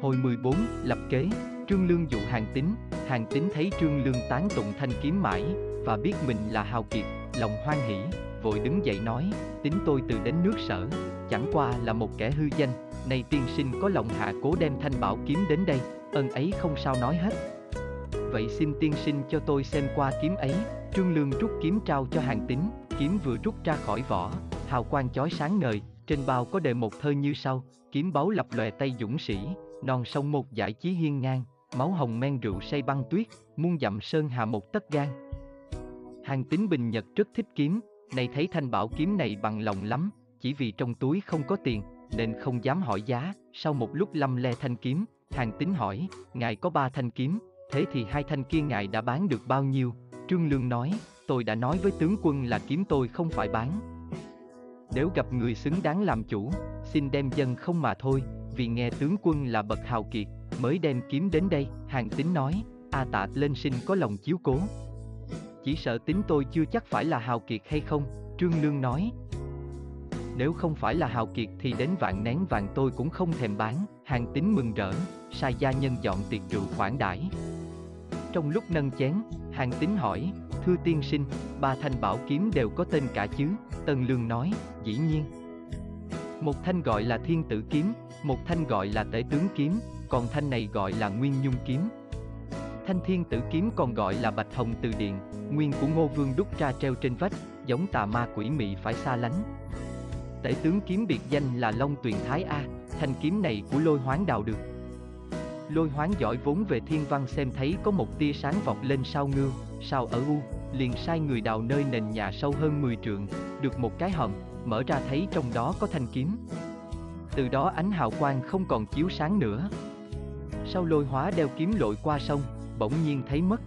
Hồi 14, lập kế, Trương Lương dụ hàng tín, hàng tín thấy Trương Lương tán tụng thanh kiếm mãi, và biết mình là hào kiệt, lòng hoan hỷ, vội đứng dậy nói, tính tôi từ đến nước sở, chẳng qua là một kẻ hư danh, nay tiên sinh có lòng hạ cố đem thanh bảo kiếm đến đây, ân ấy không sao nói hết. Vậy xin tiên sinh cho tôi xem qua kiếm ấy, Trương Lương rút kiếm trao cho hàng tín, kiếm vừa rút ra khỏi vỏ, hào quang chói sáng ngời, trên bao có đề một thơ như sau, kiếm báu lập lòe tay dũng sĩ, non sông một giải chí hiên ngang, máu hồng men rượu say băng tuyết, muôn dặm sơn hà một tất gan. Hàng tín bình nhật rất thích kiếm, nay thấy thanh bảo kiếm này bằng lòng lắm, chỉ vì trong túi không có tiền, nên không dám hỏi giá, sau một lúc lâm le thanh kiếm, hàng tín hỏi, ngài có ba thanh kiếm, thế thì hai thanh kia ngài đã bán được bao nhiêu? Trương Lương nói, tôi đã nói với tướng quân là kiếm tôi không phải bán. Nếu gặp người xứng đáng làm chủ, xin đem dân không mà thôi, vì nghe tướng quân là bậc hào kiệt, mới đem kiếm đến đây, hàng Tính nói, A tạ lên sinh có lòng chiếu cố. Chỉ sợ tính tôi chưa chắc phải là hào kiệt hay không, Trương Lương nói. Nếu không phải là hào kiệt thì đến vạn nén vàng tôi cũng không thèm bán, hàng Tính mừng rỡ, sai gia nhân dọn tiệc rượu khoản đãi. Trong lúc nâng chén, hàng Tính hỏi, thưa tiên sinh, ba thanh bảo kiếm đều có tên cả chứ, Tân Lương nói, dĩ nhiên. Một thanh gọi là thiên tử kiếm, một thanh gọi là tể tướng kiếm, còn thanh này gọi là nguyên nhung kiếm. Thanh thiên tử kiếm còn gọi là bạch hồng từ điện, nguyên của ngô vương đúc ra treo trên vách, giống tà ma quỷ mị phải xa lánh. Tể tướng kiếm biệt danh là Long Tuyền Thái A, thanh kiếm này của lôi hoáng đào được. Lôi hoáng giỏi vốn về thiên văn xem thấy có một tia sáng vọt lên sao ngư, sao ở u, liền sai người đào nơi nền nhà sâu hơn 10 trượng, được một cái hầm, mở ra thấy trong đó có thanh kiếm. Từ đó ánh hào quang không còn chiếu sáng nữa. Sau lôi hóa đeo kiếm lội qua sông, bỗng nhiên thấy mất.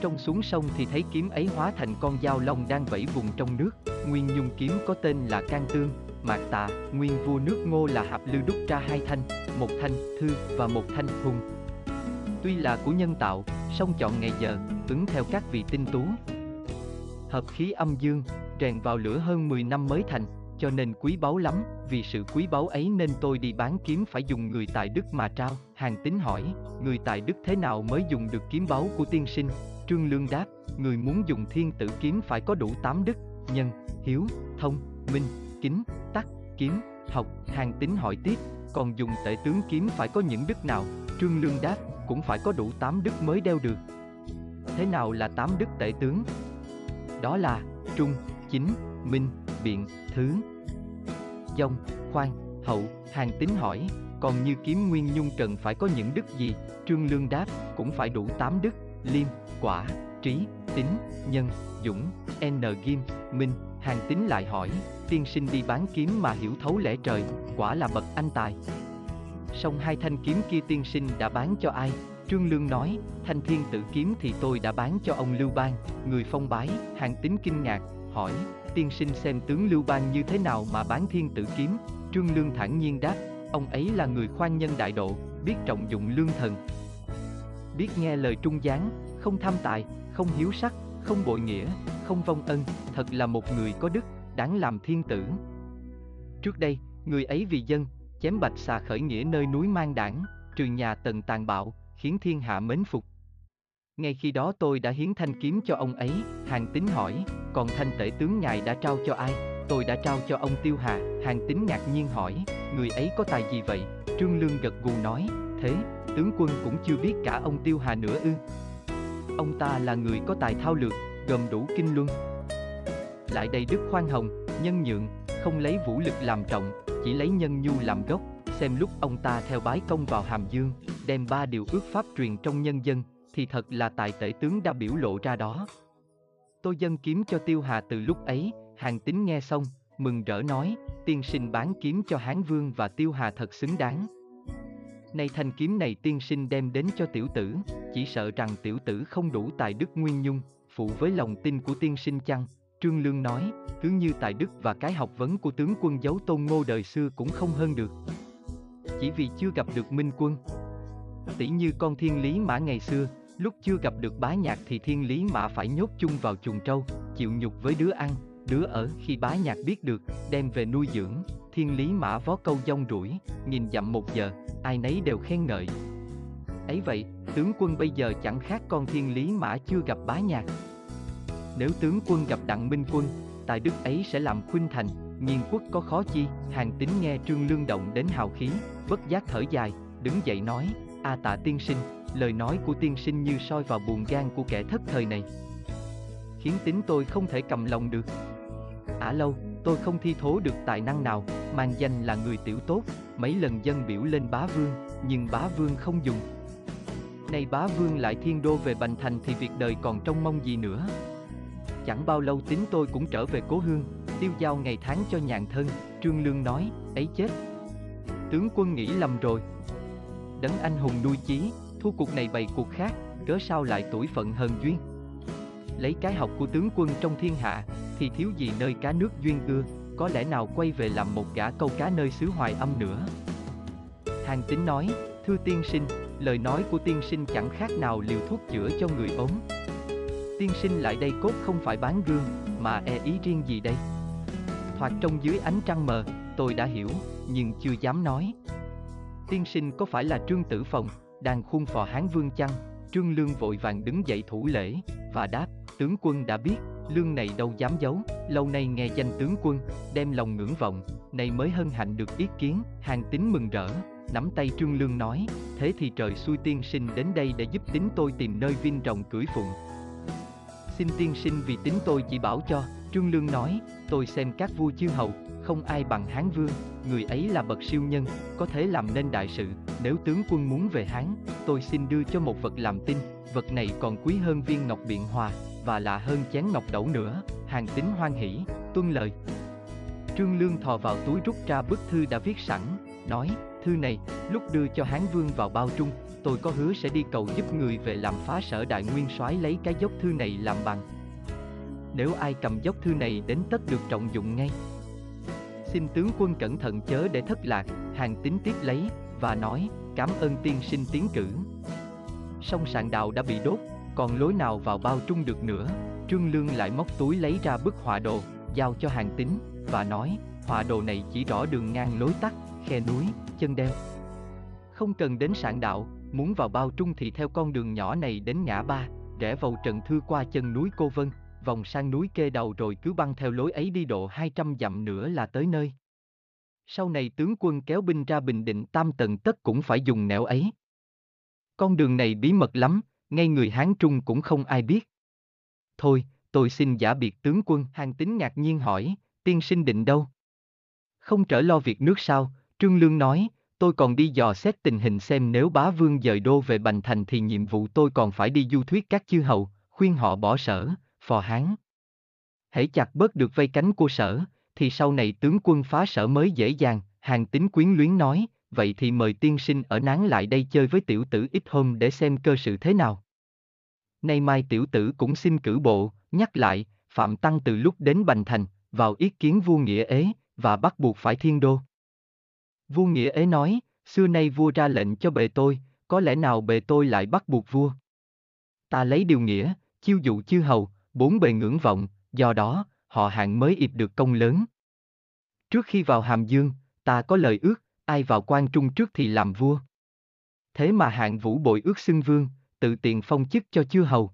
Trong xuống sông thì thấy kiếm ấy hóa thành con dao long đang vẫy vùng trong nước, nguyên nhung kiếm có tên là Can Tương, Mạc Tà, nguyên vua nước ngô là Hạp Lư đúc ra hai thanh, một thanh thư và một thanh hùng. Tuy là của nhân tạo, song chọn ngày giờ, ứng theo các vị tinh tú. Hợp khí âm dương, rèn vào lửa hơn 10 năm mới thành, cho nên quý báu lắm, vì sự quý báu ấy nên tôi đi bán kiếm phải dùng người tài đức mà trao. Hàng tín hỏi, người tài đức thế nào mới dùng được kiếm báu của tiên sinh? Trương Lương đáp, người muốn dùng thiên tử kiếm phải có đủ tám đức, nhân, hiếu, thông, minh, kính, tắc, kiếm, học. Hàng tín hỏi tiếp, còn dùng tể tướng kiếm phải có những đức nào? Trương Lương đáp, cũng phải có đủ tám đức mới đeo được. Thế nào là tám đức tể tướng? Đó là trung, chính, minh, biện, thứ. Dông, khoan, hậu, hàng tín hỏi, còn như kiếm nguyên nhung cần phải có những đức gì? Trương Lương đáp, cũng phải đủ tám đức, liêm, quả, trí, tính, nhân, dũng, n ghim, minh. Hàng tín lại hỏi, tiên sinh đi bán kiếm mà hiểu thấu lẽ trời, quả là bậc anh tài. Song hai thanh kiếm kia tiên sinh đã bán cho ai? Trương Lương nói, thanh thiên tử kiếm thì tôi đã bán cho ông Lưu Bang, người phong bái, hàng tín kinh ngạc, hỏi, tiên sinh xem tướng Lưu Bang như thế nào mà bán thiên tử kiếm, Trương Lương thản nhiên đáp, ông ấy là người khoan nhân đại độ, biết trọng dụng lương thần. Biết nghe lời trung gián, không tham tài, không hiếu sắc, không bội nghĩa, không vong ân, thật là một người có đức, đáng làm thiên tử. Trước đây, người ấy vì dân, chém bạch xà khởi nghĩa nơi núi mang đảng, trừ nhà tần tàn bạo, khiến thiên hạ mến phục. Ngay khi đó tôi đã hiến thanh kiếm cho ông ấy, hàng tín hỏi, còn thanh tể tướng ngài đã trao cho ai? Tôi đã trao cho ông Tiêu Hà, hàng tín ngạc nhiên hỏi, người ấy có tài gì vậy? Trương Lương gật gù nói, thế, tướng quân cũng chưa biết cả ông Tiêu Hà nữa ư. Ông ta là người có tài thao lược, gồm đủ kinh luân. Lại đầy đức khoan hồng, nhân nhượng, không lấy vũ lực làm trọng, chỉ lấy nhân nhu làm gốc, xem lúc ông ta theo bái công vào Hàm Dương, đem ba điều ước pháp truyền trong nhân dân, thì thật là tài tể tướng đã biểu lộ ra đó. Tôi dân kiếm cho Tiêu Hà từ lúc ấy, hàng tín nghe xong, mừng rỡ nói, tiên sinh bán kiếm cho Hán Vương và Tiêu Hà thật xứng đáng. Nay thanh kiếm này tiên sinh đem đến cho tiểu tử, chỉ sợ rằng tiểu tử không đủ tài đức nguyên nhung, phụ với lòng tin của tiên sinh chăng? Trương Lương nói, cứ như tài đức và cái học vấn của tướng quân giấu tôn ngô đời xưa cũng không hơn được. Chỉ vì chưa gặp được minh quân. Tỷ như con thiên lý mã ngày xưa, lúc chưa gặp được bá nhạc thì thiên lý mã phải nhốt chung vào chuồng trâu, chịu nhục với đứa ăn, đứa ở khi bá nhạc biết được, đem về nuôi dưỡng, thiên lý mã vó câu dông rủi, nhìn dặm một giờ, ai nấy đều khen ngợi. Ấy vậy, tướng quân bây giờ chẳng khác con thiên lý mã chưa gặp bá nhạc. Nếu tướng quân gặp đặng minh quân, tài đức ấy sẽ làm khuynh thành, nhiên quốc có khó chi, hàng tính nghe trương lương động đến hào khí, bất giác thở dài, đứng dậy nói, a tạ tiên sinh, lời nói của tiên sinh như soi vào buồn gan của kẻ thất thời này. Khiến tính tôi không thể cầm lòng được. Ả lâu, tôi không thi thố được tài năng nào, mang danh là người tiểu tốt, mấy lần dân biểu lên bá vương, nhưng bá vương không dùng. Nay bá vương lại thiên đô về Bành Thành thì việc đời còn trông mong gì nữa. Chẳng bao lâu tính tôi cũng trở về cố hương, tiêu giao ngày tháng cho nhàn thân, Trương Lương nói, ấy chết. Tướng quân nghĩ lầm rồi. Đấng anh hùng nuôi chí, thu cuộc này bày cuộc khác, cớ sao lại tuổi phận hờn duyên. Lấy cái học của tướng quân trong thiên hạ, thì thiếu gì nơi cá nước duyên ưa, có lẽ nào quay về làm một gã câu cá nơi xứ hoài âm nữa. Hàng tính nói, thưa tiên sinh, lời nói của tiên sinh chẳng khác nào liều thuốc chữa cho người ốm. Tiên sinh lại đây cốt không phải bán gương, mà e ý riêng gì đây? Thoạt trong dưới ánh trăng mờ, tôi đã hiểu, nhưng chưa dám nói. Tiên sinh có phải là Trương Tử Phòng, đang khuôn phò Hán Vương chăng? Trương Lương vội vàng đứng dậy thủ lễ, và đáp, tướng quân đã biết, lương này đâu dám giấu, lâu nay nghe danh tướng quân, đem lòng ngưỡng vọng, nay mới hân hạnh được ý kiến, hàng tín mừng rỡ, nắm tay Trương Lương nói, thế thì trời xui tiên sinh đến đây để giúp tính tôi tìm nơi vinh rồng cưỡi phụng. Xin tiên sinh vì tính tôi chỉ bảo cho, Trương Lương nói, tôi xem các vua chư hầu, không ai bằng Hán Vương, người ấy là bậc siêu nhân, có thể làm nên đại sự, nếu tướng quân muốn về Hán, tôi xin đưa cho một vật làm tin, vật này còn quý hơn viên ngọc biện hòa, và lạ hơn chén ngọc đẩu nữa, hàng tính hoan hỷ, tuân lời. Trương Lương thò vào túi rút ra bức thư đã viết sẵn, nói, thư này, lúc đưa cho Hán Vương vào bao trung, tôi có hứa sẽ đi cầu giúp người về làm phá sở đại nguyên soái lấy cái dốc thư này làm bằng. Nếu ai cầm dốc thư này đến tất được trọng dụng ngay. Xin tướng quân cẩn thận chớ để thất lạc, hàng tính tiếp lấy, và nói, cảm ơn tiên sinh tiến cử. Sông sạn đạo đã bị đốt, còn lối nào vào bao trung được nữa, Trương Lương lại móc túi lấy ra bức họa đồ, giao cho hàng tính, và nói, họa đồ này chỉ rõ đường ngang lối tắt, khe núi, chân đeo. Không cần đến sạn đạo, muốn vào bao trung thì theo con đường nhỏ này đến ngã ba, rẽ vào trận thư qua chân núi Cô Vân, vòng sang núi kê đầu rồi cứ băng theo lối ấy đi độ 200 dặm nữa là tới nơi. Sau này tướng quân kéo binh ra Bình Định tam tầng tất cũng phải dùng nẻo ấy. Con đường này bí mật lắm, ngay người Hán Trung cũng không ai biết. Thôi, tôi xin giả biệt tướng quân. Hàng tính ngạc nhiên hỏi, tiên sinh định đâu? Không trở lo việc nước sao, Trương Lương nói, tôi còn đi dò xét tình hình xem nếu bá vương dời đô về Bành Thành thì nhiệm vụ tôi còn phải đi du thuyết các chư hầu, khuyên họ bỏ sở, phò hán. Hãy chặt bớt được vây cánh của sở, thì sau này tướng quân phá sở mới dễ dàng, hàng tính quyến luyến nói, vậy thì mời tiên sinh ở nán lại đây chơi với tiểu tử ít hôm để xem cơ sự thế nào. Nay mai tiểu tử cũng xin cử bộ, nhắc lại, Phạm Tăng từ lúc đến Bành Thành, vào ý kiến vua Nghĩa Ế, và bắt buộc phải thiên đô. Vua Nghĩa Ế nói, xưa nay vua ra lệnh cho bề tôi, có lẽ nào bề tôi lại bắt buộc vua. Ta lấy điều nghĩa, chiêu dụ chư hầu, bốn bề ngưỡng vọng, do đó, họ hạng mới ịp được công lớn. Trước khi vào Hàm Dương, ta có lời ước, ai vào quan trung trước thì làm vua. Thế mà hạng vũ bội ước xưng vương, tự tiện phong chức cho chư hầu.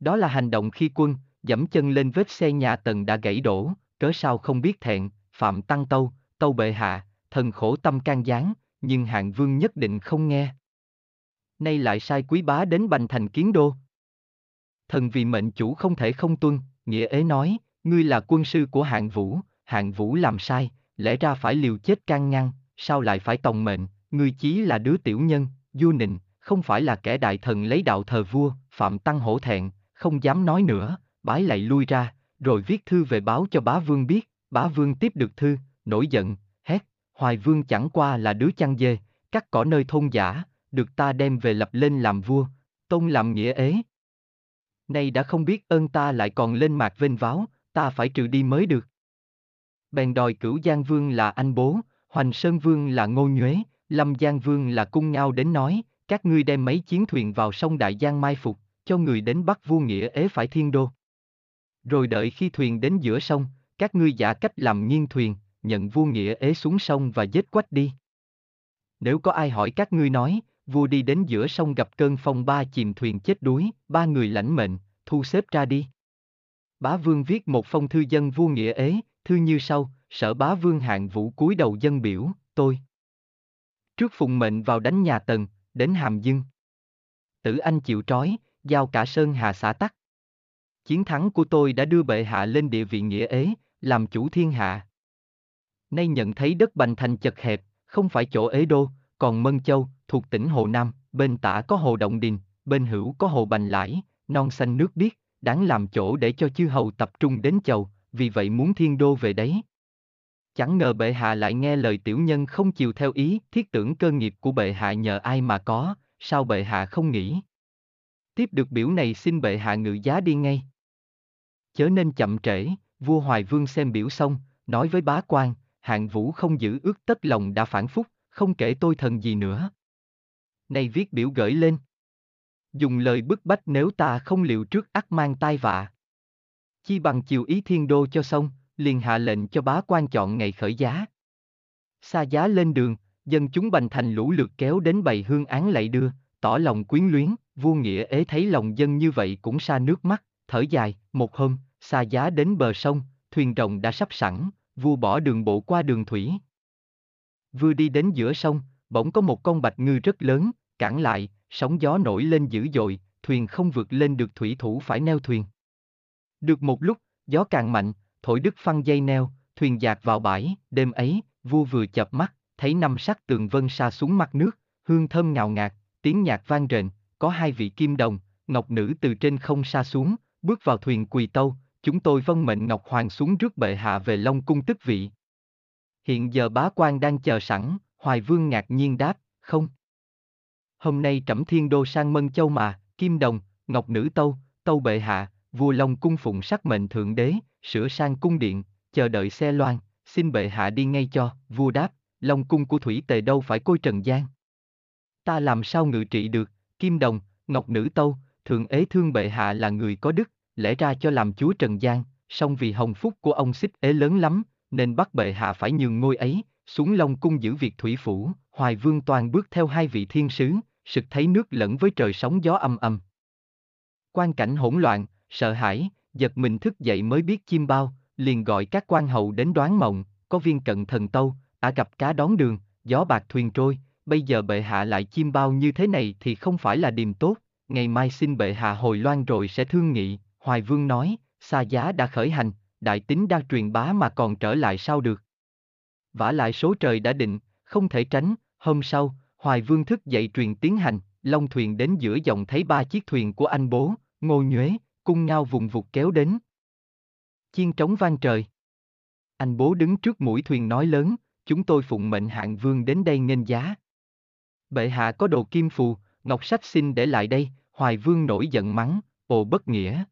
Đó là hành động khi quân, dẫm chân lên vết xe nhà tần đã gãy đổ, cớ sao không biết thẹn, phạm tăng tâu, tâu bệ hạ, thần khổ tâm can gián, nhưng hạng vương nhất định không nghe. Nay lại sai quý bá đến bành thành kiến đô. Thần vì mệnh chủ không thể không tuân, nghĩa ế nói, ngươi là quân sư của hạng vũ, hạng vũ làm sai, lẽ ra phải liều chết can ngăn, sao lại phải tòng mệnh, ngươi chí là đứa tiểu nhân, du nịnh, không phải là kẻ đại thần lấy đạo thờ vua, phạm tăng hổ thẹn, không dám nói nữa, bái lại lui ra, rồi viết thư về báo cho bá vương biết, bá vương tiếp được thư, nổi giận, hét, hoài vương chẳng qua là đứa chăn dê, cắt cỏ nơi thôn giả, được ta đem về lập lên làm vua, tôn làm nghĩa ế. Nay đã không biết ơn ta lại còn lên mạc vênh váo, ta phải trừ đi mới được. Bèn đòi cửu Giang Vương là anh bố, Hoành Sơn Vương là Ngô Nhuế, Lâm Giang Vương là Cung Ngao đến nói, các ngươi đem mấy chiến thuyền vào sông Đại Giang mai phục, cho người đến bắt vua nghĩa ế phải thiên đô. Rồi đợi khi thuyền đến giữa sông, các ngươi giả cách làm nghiêng thuyền, nhận vua nghĩa ế xuống sông và giết quách đi. nếu có ai hỏi các ngươi nói, vua đi đến giữa sông gặp cơn phong ba chìm thuyền chết đuối, ba người lãnh mệnh, thu xếp ra đi. Bá vương viết một phong thư dân vua nghĩa ế, thư như sau, sở bá vương hạng vũ cúi đầu dân biểu, tôi. Trước phụng mệnh vào đánh nhà Tần, đến Hàm Dương. Tử Anh chịu trói, giao cả Sơn Hà xã tắc. Chiến thắng của tôi đã đưa bệ hạ lên địa vị nghĩa ế, làm chủ thiên hạ. Nay nhận thấy đất Bành Thành chật hẹp, không phải chỗ ế đô, còn Mân Châu, thuộc tỉnh Hồ Nam, bên tả có hồ Động Đình, bên hữu có hồ Bành Lãi, non xanh nước biếc, đáng làm chỗ để cho chư hầu tập trung đến chầu, vì vậy muốn thiên đô về đấy. Chẳng ngờ bệ hạ lại nghe lời tiểu nhân không chiều theo ý, thiết tưởng cơ nghiệp của bệ hạ nhờ ai mà có, sao bệ hạ không nghĩ. Tiếp được biểu này xin bệ hạ ngự giá đi ngay. Chớ nên chậm trễ, vua Hoài Vương xem biểu xong, nói với bá quan, hạng vũ không giữ ước tất lòng đã phản phúc, không kể tôi thần gì nữa. Này viết biểu gửi lên. Dùng lời bức bách nếu ta không liệu trước ắt mang tai vạ. Chi bằng chiều ý thiên đô cho xong, liền hạ lệnh cho bá quan chọn ngày khởi giá. Xa giá lên đường, dân chúng bành thành lũ lượt kéo đến bày hương án lạy đưa, tỏ lòng quyến luyến, vua nghĩa ế thấy lòng dân như vậy cũng xa nước mắt, thở dài, một hôm, xa giá đến bờ sông, thuyền rồng đã sắp sẵn, vua bỏ đường bộ qua đường thủy. Vừa đi đến giữa sông, bỗng có một con bạch ngư rất lớn, cản lại, sóng gió nổi lên dữ dội, thuyền không vượt lên được thủy thủ phải neo thuyền. Được một lúc, gió càng mạnh, thổi đứt phăng dây neo, thuyền dạt vào bãi, đêm ấy, vua vừa chập mắt, thấy năm sắc tường vân sa xuống mặt nước, hương thơm ngào ngạt, tiếng nhạc vang rền, có hai vị kim đồng, ngọc nữ từ trên không sa xuống, bước vào thuyền quỳ tâu, chúng tôi vâng mệnh Ngọc Hoàng xuống rước bệ hạ về Long Cung tức vị. Hiện giờ bá quan đang chờ sẵn, Hoài Vương ngạc nhiên đáp, không. Hôm nay trẫm thiên đô sang Mân Châu mà, Kim Đồng, Ngọc Nữ Tâu, Tâu bệ hạ, vua Long Cung phụng sắc mệnh thượng đế, sửa sang cung điện, chờ đợi xe loan, xin bệ hạ đi ngay cho, vua đáp, Long Cung của Thủy Tề đâu phải côi trần gian. Ta làm sao ngự trị được, Kim Đồng, Ngọc Nữ Tâu, thượng ế thương bệ hạ là người có đức, lẽ ra cho làm chúa Trần gian, song vì hồng phúc của ông xích ế lớn lắm, nên bắt bệ hạ phải nhường ngôi ấy, xuống Long cung giữ việc thủy phủ, Hoài Vương toàn bước theo hai vị thiên sứ, sực thấy nước lẫn với trời sóng gió âm âm. Quan cảnh hỗn loạn, sợ hãi, giật mình thức dậy mới biết chim bao, liền gọi các quan hậu đến đoán mộng, có viên cận thần tâu, ả gặp cá đón đường, gió bạc thuyền trôi, bây giờ bệ hạ lại chim bao như thế này thì không phải là điềm tốt, ngày mai xin bệ hạ hồi loan rồi sẽ thương nghị, Hoài Vương nói, xa giá đã khởi hành, đại tính đang truyền bá mà còn trở lại sao được. vả lại số trời đã định, không thể tránh, hôm sau, Hoài Vương thức dậy truyền tiến hành, Long thuyền đến giữa dòng thấy ba chiếc thuyền của anh bố, ngô nhuế, cung ngao vùng vụt kéo đến. Chiên trống vang trời. Anh bố đứng trước mũi thuyền nói lớn, chúng tôi phụng mệnh hạng vương đến đây nghênh giá. Bệ hạ có đồ kim phù, ngọc sách xin để lại đây, hoài vương nổi giận mắng, ồ bất nghĩa.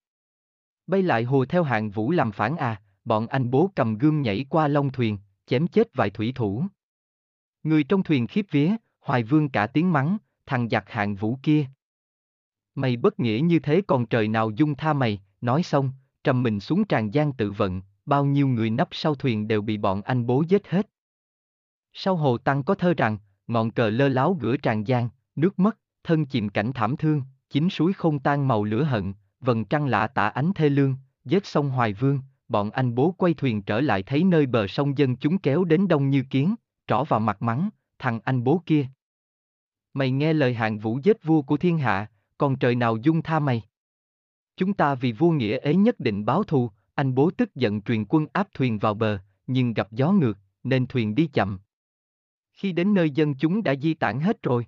Bay lại hồ theo hạng vũ làm phản à, bọn anh bố cầm gươm nhảy qua long thuyền, chém chết vài thủy thủ. Người trong thuyền khiếp vía, hoài vương cả tiếng mắng, thằng giặc hạng vũ kia. Mày bất nghĩa như thế còn trời nào dung tha mày, nói xong, trầm mình xuống tràn gian tự vận, bao nhiêu người nấp sau thuyền đều bị bọn anh bố giết hết. Sau hồ tăng có thơ rằng, ngọn cờ lơ láo gửa tràn gian, nước mất, thân chìm cảnh thảm thương, chính suối không tan màu lửa hận, vần trăng lạ tả ánh thê lương, giết sông Hoài Vương, bọn anh bố quay thuyền trở lại thấy nơi bờ sông dân chúng kéo đến đông như kiến, trỏ vào mặt mắng, thằng anh bố kia. Mày nghe lời hạng vũ giết vua của thiên hạ, còn trời nào dung tha mày. Chúng ta vì vua nghĩa ấy nhất định báo thù, anh bố tức giận truyền quân áp thuyền vào bờ, nhưng gặp gió ngược, nên thuyền đi chậm. Khi đến nơi dân chúng đã di tản hết rồi.